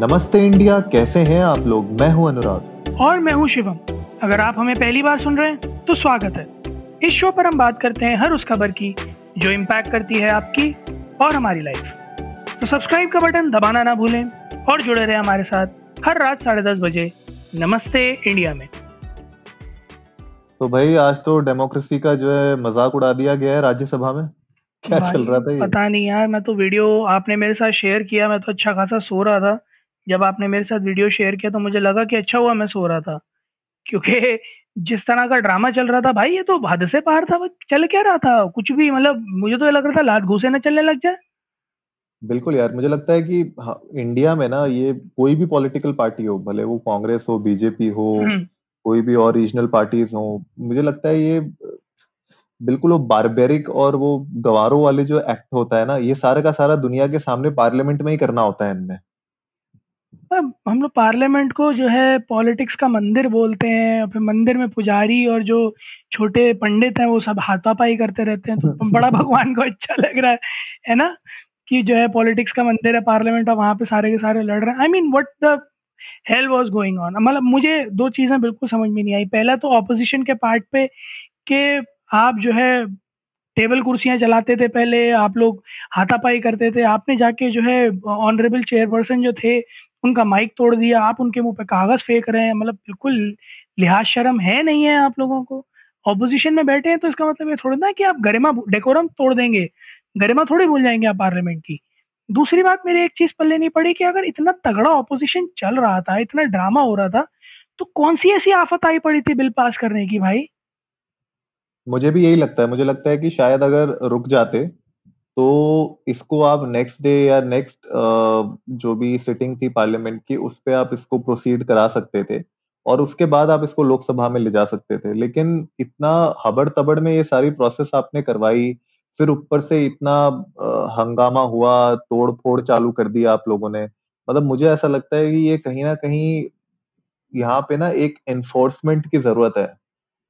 नमस्ते इंडिया कैसे हैं आप लोग? मैं हूँ अनुराग। और मैं हूँ शिवम। अगर आप हमें पहली बार सुन रहे हैं तो स्वागत है। इस शो पर हम बात करते हैं हर उस खबर की जो इम्पैक्ट करती है आपकी और हमारी लाइफ तो सब्सक्राइब का बटन दबाना ना भूलें और जुड़े रहे हमारे साथ हर रात साढ़े दस बजे नमस्ते इंडिया में। तो भाई आज तो डेमोक्रेसी का जो है मज़ाक उड़ा दिया गया है राज्यसभा में। क्या चल रहा था ये? पता नहीं यार मैं तो वीडियो आपने मेरे साथ शेयर किया मैं तो अच्छा खासा सो रहा था। जब आपने मेरे साथ वीडियो शेयर किया तो मुझे लगा कि अच्छा हुआ मैं सो रहा था। क्योंकि जिस तरह का ड्रामा चल रहा था भाई ये तो हद से पार था चल क्या रहा था? कुछ भी मतलब मुझे तो लग रहा था लात घूसे न चलने लग जाए। बिल्कुल यार मुझे लगता है कि हाँ, इंडिया में ना ये कोई भी पॉलिटिकल पार्टी हो भले वो कांग्रेस हो बीजेपी हो हम्म। कोई भी और रीजनल पार्टीज़ हो मुझे लगता है ये बिल्कुल वो बारबेरिक और वो गवारों वाले जो एक्ट होता है ना ये सारा का सारा दुनिया के सामने पार्लियामेंट में ही करना होता है हम लोग पार्लियामेंट को जो है पॉलिटिक्स का मंदिर बोलते हैं फिर मंदिर में पुजारी और जो छोटे पंडित हैं वो सब हाथापाई करते रहते हैं तो बड़ा भगवान को अच्छा लग रहा है है ना? कि जो है पॉलिटिक्स का मंदिर है पार्लियामेंट और वहाँ पे सारे के सारे लड़ रहे हैं। I mean what the hell was going on मतलब मुझे दो चीज़ें बिल्कुल समझ में नहीं आई। पहला तो ऑपोजिशन के पार्ट पे कि आप जो है टेबल कुर्सियाँ चलाते थे पहले आप लोग हाथापाई करते थे आपने जाके जो है ऑनरेबल चेयरपर्सन जो थे उनका माइक तोड़ दिया, आप उनके मुँह पे कागज़ फेंक रहे हैं मतलब बिल्कुल लिहाज शर्म है नहीं है आप लोगों को। ऑपोजिशन में बैठे हैं तो इसका मतलब ये थोड़ा ना कि आप गरिमा डेकोरम तोड़ देंगे, गरिमा थोड़ी भूल जाएँगे आप पार्लियामेंट की। दूसरी बात, मेरी एक चीज़ पल्ले नहीं पड़ी कि अगर इतना तगड़ा ऑपोजिशन चल रहा था, इतना ड्रामा हो रहा था तो कौन सी ऐसी आफत आई पड़ी थी बिल पास करने की भाई? मुझे भी यही लगता है, मुझे लगता है कि शायद अगर रुक जाते तो इसको आप नेक्स्ट डे या नेक्स्ट जो भी सिटिंग थी पार्लियामेंट की, उस पर आप इसको प्रोसीड करा सकते थे और उसके बाद आप इसको लोकसभा में ले जा सकते थे। लेकिन इतना हबड़ तबड़ में ये सारी प्रोसेस आपने करवाई, फिर ऊपर से इतना हंगामा हुआ तोड़ फोड़ चालू कर दिया आप लोगों ने। मतलब मुझे ऐसा लगता है कि ये कहीं ना कहीं यहाँ पे ना एक एनफोर्समेंट की ज़रूरत है।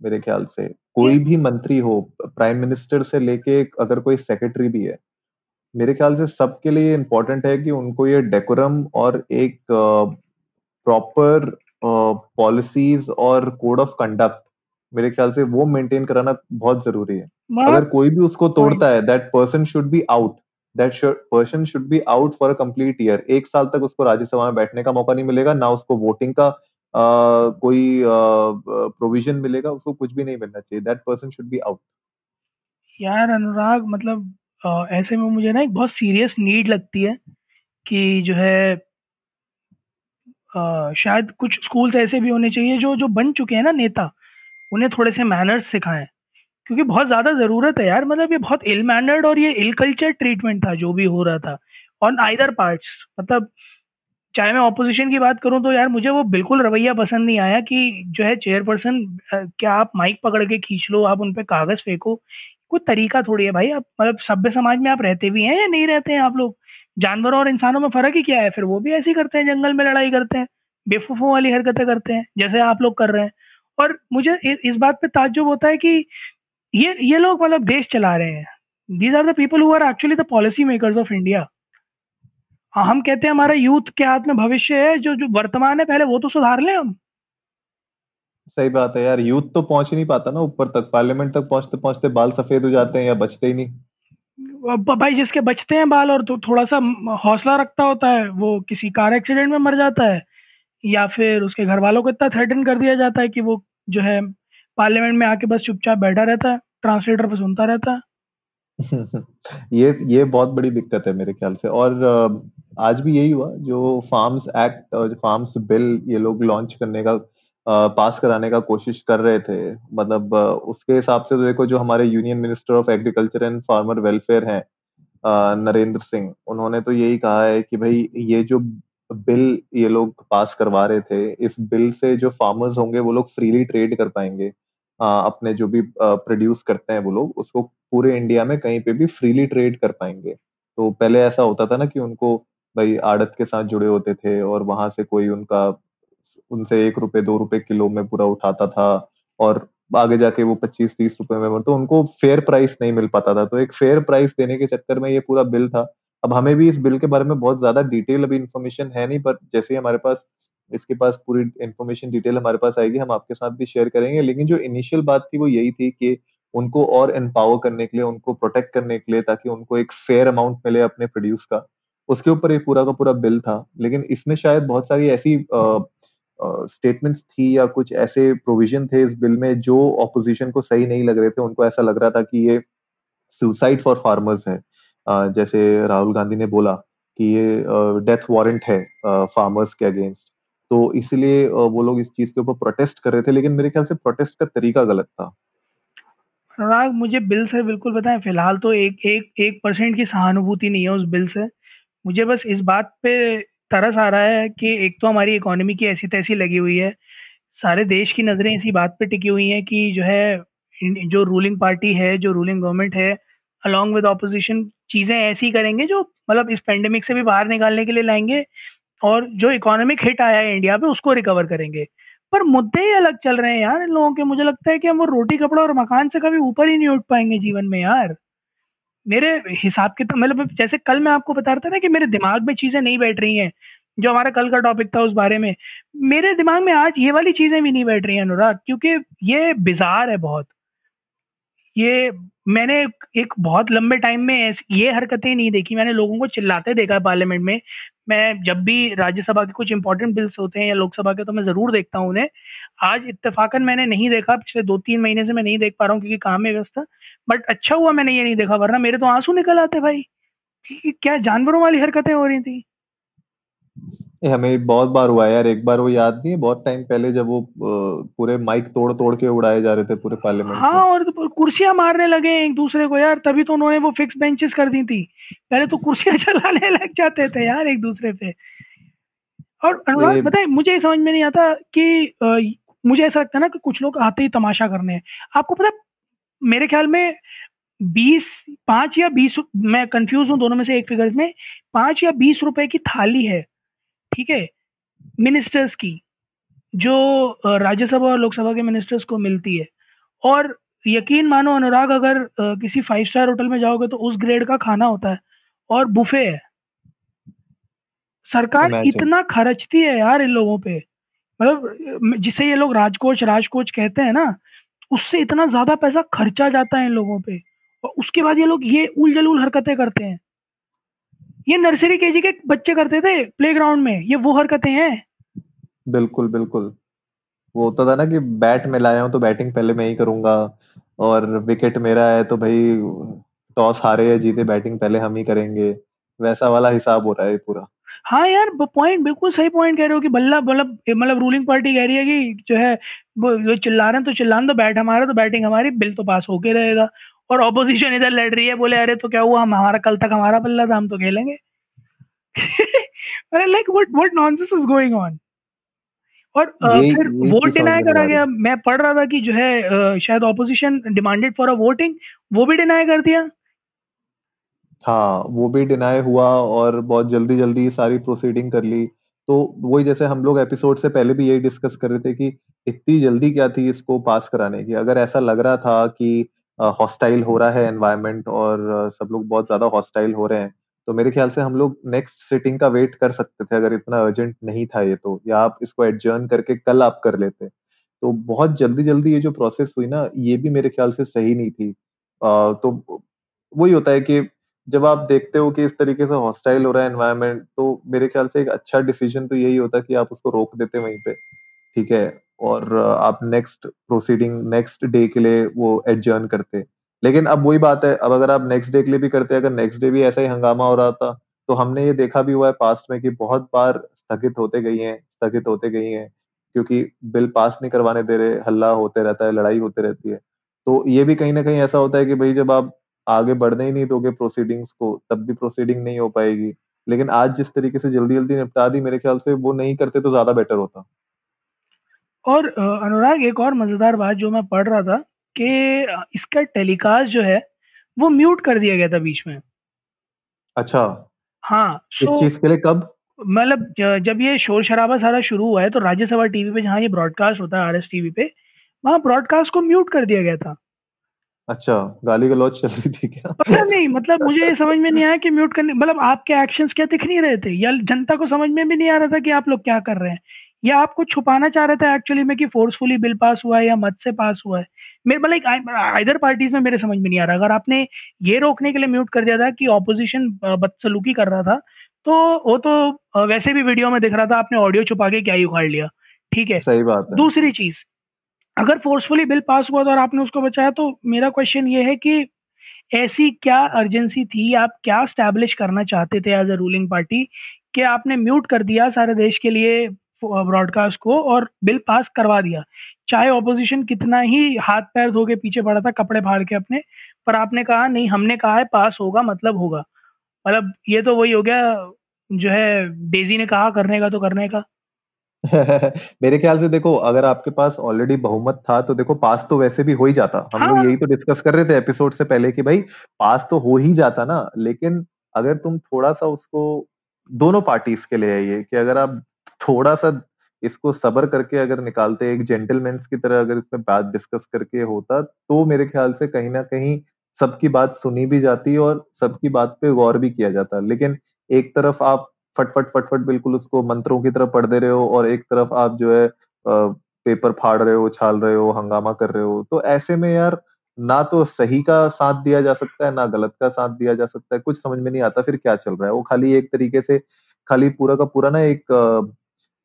मेरे ख्याल से। कोई भी मंत्री हो प्राइम मिनिस्टर से लेके अगर कोई सेक्रेटरी भी है मेरे ख्याल से सबके लिए इम्पोर्टेंट है कि उनको ये डेकोरम और एक प्रॉपर पॉलिसीज़ और कोड ऑफ़ कंडक्ट मेरे ख्याल से वो मेंटेन कराना बहुत ज़रूरी है। अगर कोई भी उसको तोड़ता है that person should be out that person should be out for a complete year एक साल तक उसको राज्यसभा में बैठने का मौका नहीं मिलेगा ना उसको वोटिंग का कोई प्रोविज़न मिलेगा, उसको कुछ भी नहीं मिलना चाहिए। That person should be out यार अनुराग मतलब ऐसे में मुझे ना एक बहुत सीरियस नीड लगती है कि जो है शायद कुछ स्कूल्स ऐसे भी होने चाहिए जो जो बन चुके हैं ना नेता, उन्हें थोड़े से मैनर्स सिखाएँ। क्योंकि बहुत ज़्यादा ज़रूरत है यार मतलब ये बहुत इल मैनर्ड और ये इल कल्चर ट्रीटमेंट था, जो भी हो रहा था ऑन आइदर पार्ट्स मतलब चाहे मैं ऑपोजिशन की बात करूँ तो यार मुझे वो बिल्कुल रवैया पसंद नहीं आया कि जो है चेयरपर्सन क्या आप माइक पकड़ के खींच लो, आप उन पर कागज़ फेंको। कोई तरीका थोड़ी है भाई, आप मतलब सभ्य समाज में आप रहते भी हैं या नहीं रहते हैं आप लोग? जानवरों और इंसानों में फ़र्क ही क्या है? फिर वो भी ऐसे करते हैं, जंगल में लड़ाई करते हैं बेफूफों वाली हरकतें करते हैं, जैसे आप लोग कर रहे हैं। और मुझे इस बात पे ताज्जुब होता है कि ये ये लोग मतलब देश चला रहे हैं। These are the people who are actually the policy makers of India हम कहते हैं हमारे यूथ के हाथ में भविष्य है जो जो वर्तमान है पहले वो तो सुधार ले हम। सही बात है यार यूथ तो पहुँच ही नहीं पाता ना ऊपर तक पार्लियामेंट तक पहुँचते पहुँचते बाल सफ़ेद हो जाते हैं या बचते ही नहीं। भाई जिसके बचते हैं बाल और तो थोड़ा सा हौसला रखता होता है वो किसी कार एक्सीडेंट में मर जाता है या फिर उसके घर वालों को इतना थ्रेटन कर दिया जाता है कि वो जो है पार्लियामेंट में आके बस चुपचाप बैठा रहता है ट्रांसलेटर पर सुनता रहता है। ये ये बहुत बड़ी दिक्कत है मेरे ख्याल से और आज भी यही हुआ, जो फार्म्स एक्ट और फार्म्स बिल ये लोग लॉन्च करने का पास कराने का कोशिश कर रहे थे। मतलब उसके हिसाब से तो देखो जो हमारे union minister of agriculture and farmer welfare हैं नरेंद्र सिंह, उन्होंने तो यही कहा है कि भाई ये जो बिल ये लोग पास करवा रहे थे, इस बिल से जो फार्मर्स होंगे वो लोग फ्रीली ट्रेड कर पाएँगे। अपने जो भी प्रोड्यूस करते हैं वो लोग, उसको पूरे इंडिया में कहीं पे भी फ्रीली ट्रेड कर पाएँगे। तो पहले ऐसा होता था ना कि उनको भाई आड़त के साथ जुड़े होते थे और वहाँ से कोई उनका, उनसे एक रुपए, दो रुपए किलो में पूरा उठाता था और आगे जाके वो पच्चीस, तीस रुपए में तो उनको फेयर प्राइस नहीं मिल पाता था। तो एक फेयर प्राइस देने के चक्कर में ये पूरा बिल था। अब हमें भी इस बिल के बारे में बहुत ज़्यादा डिटेल अभी इन्फॉर्मेशन है नहीं पर जैसे ही हमारे पास, इसके पास पूरी इन्फॉर्मेशन डिटेल हमारे पास आएगी, हम आपके साथ भी शेयर करेंगे। लेकिन जो इनिशियल बात थी वो यही थी कि उनको और एम्पावर करने के लिए, उनको प्रोटेक्ट करने के लिए ताकि उनको एक फेयर अमाउंट मिले अपने प्रोड्यूस का। उसके ऊपर एक पूरा का पूरा बिल था, लेकिन इसमें शायद बहुत सारी ऐसी स्टेटमेंट्स थी या कुछ ऐसे प्रोविज़न थे इस बिल में जो ऑपोजिशन को सही नहीं लग रहे थे। उनको ऐसा लग रहा था कि ये सुसाइड फॉर फार्मर्स है। जैसे राहुल गांधी ने बोला कि ये डेथ वारंट है फार्मर्स के अगेंस्ट तो इसलिए वो लोग इस चीज़ के ऊपर प्रोटेस्ट कर रहे थे, लेकिन मेरे ख्याल से प्रोटेस्ट का तरीका गलत था। अनुराग, मुझे बिल से बिल्कुल बताएँ, फ़िलहाल तो एक एक एक परसेंट की सहानुभूति नहीं है उस बिल से। मुझे बस इस बात पे तरस आ रहा है कि एक तो हमारी इकोनॉमी की ऐसी तैसी लगी हुई है, सारे देश की नज़रें इसी बात पे टिकी हुई हैं कि जो है जो रूलिंग पार्टी है, जो रूलिंग गवर्नमेंट है अलॉन्ग विद ऑपोजिशन चीज़ें ऐसी करेंगे जो मतलब इस पेंडेमिक से भी बाहर निकालने के लिए लाएँगे और जो इकोनॉमिक हिट आया है इंडिया पे उसको रिकवर करेंगे। पर मुद्दे ही अलग चल रहे हैं यार इन लोगों के। मुझे लगता है कि हम वो रोटी कपड़ा और मकान से कभी ऊपर ही नहीं उठ पाएँगे जीवन में यार। मेरे हिसाब के तो मतलब जैसे कल मैं आपको बता रहा था ना कि मेरे दिमाग में चीज़ें नहीं बैठ रही हैं, जो हमारा कल का टॉपिक था उस बारे में। मेरे दिमाग में आज ये वाली चीज़ें भी नहीं बैठ रही हैं अनुराग, क्योंकि ये बिजार है बहुत। ये मैंने एक बहुत लंबे टाइम में ये हरकतें नहीं देखी, मैंने लोगों को चिल्लाते देखा पार्लियामेंट में मैं जब भी राज्यसभा के कुछ इंपॉर्टेंट बिल्स होते हैं या लोकसभा के तो मैं ज़रूर देखता हूँ उन्हें। आज इतफाकन मैंने नहीं देखा, पिछले दो तीन महीने से मैं नहीं देख पा रहा हूँ क्योंकि काम में व्यवस्था बट अच्छा हुआ मैंने ये नहीं देखा, वरना मेरे तो आँसू निकल आते भाई। क्या जानवरों वाली हरकतें हो रही थी। ये हमें बहुत बार हुआ है यार एक बार वो याद नहीं है बहुत टाइम पहले जब वो पूरे माइक तोड़ तोड़ के उड़ाए जा रहे थे पूरे पार्लियामेंट हाँ और तो कुर्सियाँ मारने लगे एक दूसरे को यार तभी तो उन्होंने वो फिक्स बेंचेस कर दी थी। पहले तो कुर्सियाँ चलाने लग जाते थे यार एक दूसरे पे। और अनुराग बताए मुझे ये समझ में नहीं आता कि आ, मुझे ऐसा लगता है ना कि कुछ लोग आते ही तमाशा करने हैं। आपको पता मेरे ख्याल में बीस पाँच या बीस मैं कंफ्यूज हूँ दोनों में से एक फिगर में पाँच या बीस रुपए की थाली है। ठीक है? मिनिस्टर्स की जो राज्यसभा और लोकसभा के मिनिस्टर्स को मिलती है। और यकीन मानो अनुराग अगर किसी फाइव स्टार होटल में जाओगे तो उस ग्रेड का खाना होता है और बुफे है। सरकार इतना खर्चती है यार इन लोगों पे। मतलब जिसे ये लोग राजकोच राजकोच कहते हैं ना उससे इतना ज़्यादा पैसा खर्चा जाता है इन लोगों पे। और उसके बाद ये लोग ये उल जलूल हरकतें करते हैं। ये नर्सरी केजी के बच्चे करते थे प्लेग्राउंड में। ये वो हरकतें हैं। बिल्कुल बिल्कुल। वो होता था ना कि बैट में लाया हूँ तो बैटिंग पहले मैं ही करूँगा और विकेट मेरा है तो भाई टॉस हारे या जीते बैटिंग पहले हम ही करेंगे। वैसा वाला हिसाब हो रहा है पूरा। हाँ यार पॉइंट बिल्कुल सही पॉइंट कह रहे हो कि बल्ला मतलब मतलब रूलिंग पार्टी कह रही है कि जो है वो चिल्ला रहे हैं तो चिल्लाने तो बैट हमारा तो बैटिंग हमारी बिल तो पास होके रहेगा। और ऑपोजिशन इधर लड़ रही है बोले अरे तो क्या हुआ? हम हमारा कल तक हमारा पल्ला था हम तो खेलेंगे। Like what what nonsense is going on और फिर वोट डिनाई करा गया। मैं पढ़ रहा था कि जो है शायद opposition demanded for a voting वो भी डिनाई कर दिया। हाँ वो भी डिनाई हुआ और बहुत जल्दी जल्दी सारी प्रोसीडिंग कर ली। तो वही जैसे हम लोग एपिसोड से पहले भी यही डिस्कस कर रहे थे कि इतनी जल्दी क्या थी इसको पास कराने की? अगर ऐसा लग रहा था कि हॉस्टाइल हो रहा है एनवायरनमेंट और सब लोग बहुत ज़्यादा हॉस्टाइल हो रहे हैं। तो मेरे ख्याल से हम लोग नेक्स्ट सिटिंग का वेट कर सकते थे अगर इतना अर्जेंट नहीं था ये तो या आप इसको एडजर्न करके कल आप कर लेते। तो बहुत जल्दी जल्दी ये जो प्रोसेस हुई ना ये भी मेरे ख्याल से सही नहीं थी। आ, तो वही होता है कि जब आप देखते हो कि इस तरीके से हॉस्टाइल हो रहा है एनवायरनमेंट तो मेरे ख्याल से एक अच्छा डिसीज़न तो यही होता कि आप उसको रोक देते वहीं पे ठीक है? और आप नेक्स्ट प्रोसीडिंग नेक्स्ट डे के लिए वो एडजर्न करते। लेकिन अब वही बात है, अब अगर आप नेक्स्ट डे के लिए भी करते, अगर नेक्स्ट डे भी ऐसा ही हंगामा हो रहा था तो हमने ये देखा भी हुआ है पास्ट में कि बहुत बार स्थगित होते गई हैं, स्थगित होते गई हैं, क्योंकि बिल पास नहीं करवाने दे रहे, हल्ला होते रहता है, लड़ाई होते रहती है। तो ये भी कहीं ना कहीं ऐसा होता है कि भाई जब आप आगे बढ़ने ही नहीं दोगे प्रोसीडिंग्स को, तब भी प्रोसीडिंग नहीं हो पाएगी। लेकिन आज जिस तरीके से जल्दी जल्दी निपटा दी, मेरे ख्याल से वो नहीं करते तो ज़्यादा बेटर होता। और अनुराग एक और मज़ेदार बात जो मैं पढ़ रहा था कि इसका टेलीकास्ट जो है वो म्यूट कर दिया गया था बीच में। अच्छा। हाँ इस चीज़ के लिए कब? मतलब जब ये शोर शराबा सारा शुरू हुआ है तो राज्यसभा टीवी पे जहाँ ये ब्रॉडकास्ट होता है आर एस टीवी पे वहाँ ब्रॉडकास्ट को म्यूट कर दिया गया था। अच्छा गाली गलौज चल रही थी क्या? पता नहीं मतलब मुझे ये समझ में नहीं आया कि म्यूट करने मतलब आपके एक्शंस क्या दिख नहीं रहे थे? या जनता को समझ में भी नहीं आ रहा था कि आप लोग क्या कर रहे हैं? या आपको छुपाना चाह रहे थे एक्चुअली में कि फोर्सफुली बिल पास हुआ है या मत से पास हुआ है? मेरे मतलब आइदर पार्टीज़ में मेरे समझ में नहीं आ रहा। अगर आपने ये रोकने के लिए म्यूट कर दिया था कि ऑपोजिशन बदसलूकी कर रहा था तो वो तो वैसे भी वीडियो में दिख रहा था आपने ऑडियो छुपा के क्या ही उखाड़ लिया। ठीक है। सही बात है। दूसरी चीज़ अगर फोर्सफुली बिल पास हुआ था और आपने उसको बचाया तो मेरा क्वेश्चन ये है कि ऐसी क्या अर्जेंसी थी? आप क्या स्टैब्लिश करना चाहते थे एज अ रूलिंग पार्टी कि आपने म्यूट कर दिया सारे देश के लिए? ब्रॉडकास्ट को और बिल पास करवा दिया। चाहे ऑपोजिशन कितना ही हाथ पैर धो के पीछे पड़ा था कपड़े फाड़ के अपने पर आपने कहा नहीं हमने कहा है पास होगा मतलब होगा। मतलब ये तो वही हो गया जो है डेजी ने कहा करने का तो करने का। मेरे ख्याल से देखो अगर आपके पास ऑलरेडी बहुमत था तो देखो पास तो वैसे भी हो ही जाता। हम हाँ। लोग यही तो डिस्कस कर रहे थे एपिसोड से पहले कि भाई पास तो हो ही जाता ना लेकिन अगर तुम थोड़ा सा उसको दोनों पार्टीज़ के लिए है ये कि अगर आप थोड़ा सा इसको सबर करके अगर निकालते, एक जेंटलमैन की तरह अगर इसमें बात डिस्कस करके होता तो मेरे ख्याल से कहीं ना कहीं सबकी बात सुनी भी जाती और सबकी बात पे गौर भी किया जाता। लेकिन एक तरफ़ आप फटफट फटफट बिल्कुल उसको मंत्रों की तरह पढ़ दे रहे हो और एक तरफ़ आप जो है पेपर फाड़ रहे हो, छाल रहे हो, हंगामा कर रहे हो तो ऐसे में यार ना तो सही का साथ दिया जा सकता है, ना गलत का साथ दिया जा सकता है, कुछ समझ में नहीं आता फिर क्या चल रहा है। वो खाली एक तरीके से खाली पूरा का पूरा ना एक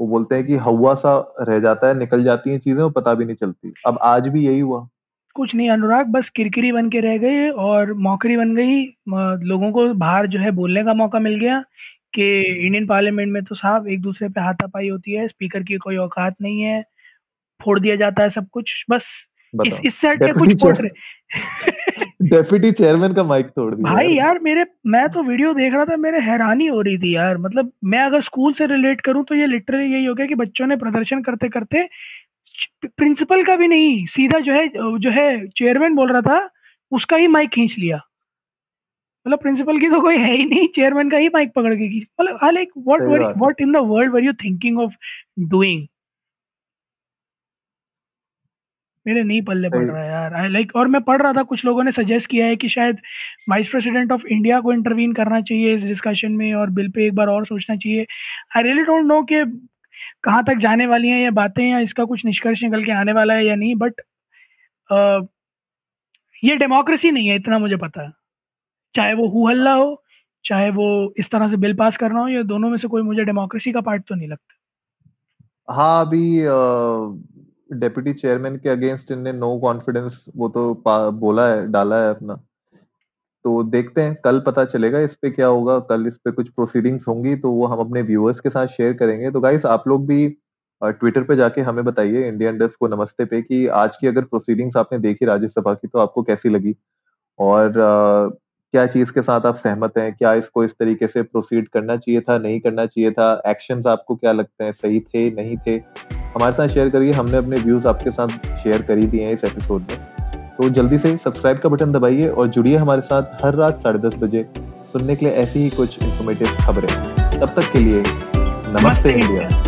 वो बोलते हैं कि हवा सा रह जाता है निकल जाती हैं चीज़ें वो पता भी नहीं चलती। अब आज भी यही हुआ। कुछ नहीं अनुराग बस किरकिरी बन के रह गए और मौकरी बन गई। लोगों को बाहर जो है बोलने का मौका मिल गया कि इंडियन पार्लियामेंट में तो साहब एक दूसरे पे हाथापाई होती है स्पीकर की कोई औकात नहीं है फोड़ दिया जाता है सब कुछ बस। इस इस सेट पे कुछ डेप्यूटी चेयरमैन का माइक तोड़ दिया भाई यार। मेरे मैं तो वीडियो देख रहा था मेरे हैरानी हो रही थी यार। मतलब मैं अगर स्कूल से रिलेट करूँ तो ये लिटरली यही हो गया कि बच्चों ने प्रदर्शन करते करते प्रिंसिपल का भी नहीं सीधा जो है जो है चेयरमैन बोल रहा था उसका ही माइक खींच लिया। मतलब प्रिंसिपल की तो कोई है ही नहीं चेयरमैन का ही माइक पकड़ के की मतलब I like what what in the world were you thinking of doing मेरे नहीं पल्ले पड़ रहा है यार। आई लाइक और मैं पढ़ रहा था कुछ लोगों ने सजेस्ट किया है कि शायद वाइस प्रेसिडेंट ऑफ़ इंडिया को इंटरवीन करना चाहिए इस डिस्कशन में और बिल पे एक बार और सोचना चाहिए। आई रियली डोंट नो कि कहाँ तक जाने वाली हैं ये बातें या इसका कुछ निष्कर्ष निकल के आने वाला है या नहीं बट ये डेमोक्रेसी नहीं है इतना मुझे पता है। चाहे वो हु हल्ला हो चाहे वो इस तरह से बिल पास करना हो या दोनों में से कोई मुझे डेमोक्रेसी का पार्ट तो नहीं लगता। हाँ अभी डेप्यूटी चेयरमैन के अगेंस्ट इनने नो कॉन्फिडेंस वो तो बोला है, डाला है अपना। तो देखते हैं, कल पता चलेगा इस पे क्या होगा, कल इस पे कुछ प्रोसीडिंग्स होंगी तो वो हम अपने व्यूअर्स के साथ शेयर करेंगे। तो गाइस आप लोग भी ट्विटर पे जाके हमें बताइए इंडियन डेस्क को नमस्ते पे, कि आज की अगर प्रोसीडिंग्स आपने देखी राज्यसभा की तो आपको कैसी लगी? और क्या चीज़ के साथ आप सहमत हैं? क्या इसको इस तरीके से प्रोसीड करना चाहिए था, नहीं करना चाहिए था? एक्शंस आपको क्या लगते हैं? सही थे, नहीं थे? हमारे साथ शेयर करिए। हमने अपने व्यूज़ आपके साथ शेयर कर ही दिए हैं इस एपिसोड में। तो जल्दी से सब्सक्राइब का बटन दबाइए और जुड़िए हमारे साथ हर रात साढ़े दस बजे सुनने के लिए ऐसी ही कुछ इन्फॉर्मेटिव खबरें। तब तक के लिए नमस्ते, नमस्ते इंडिया।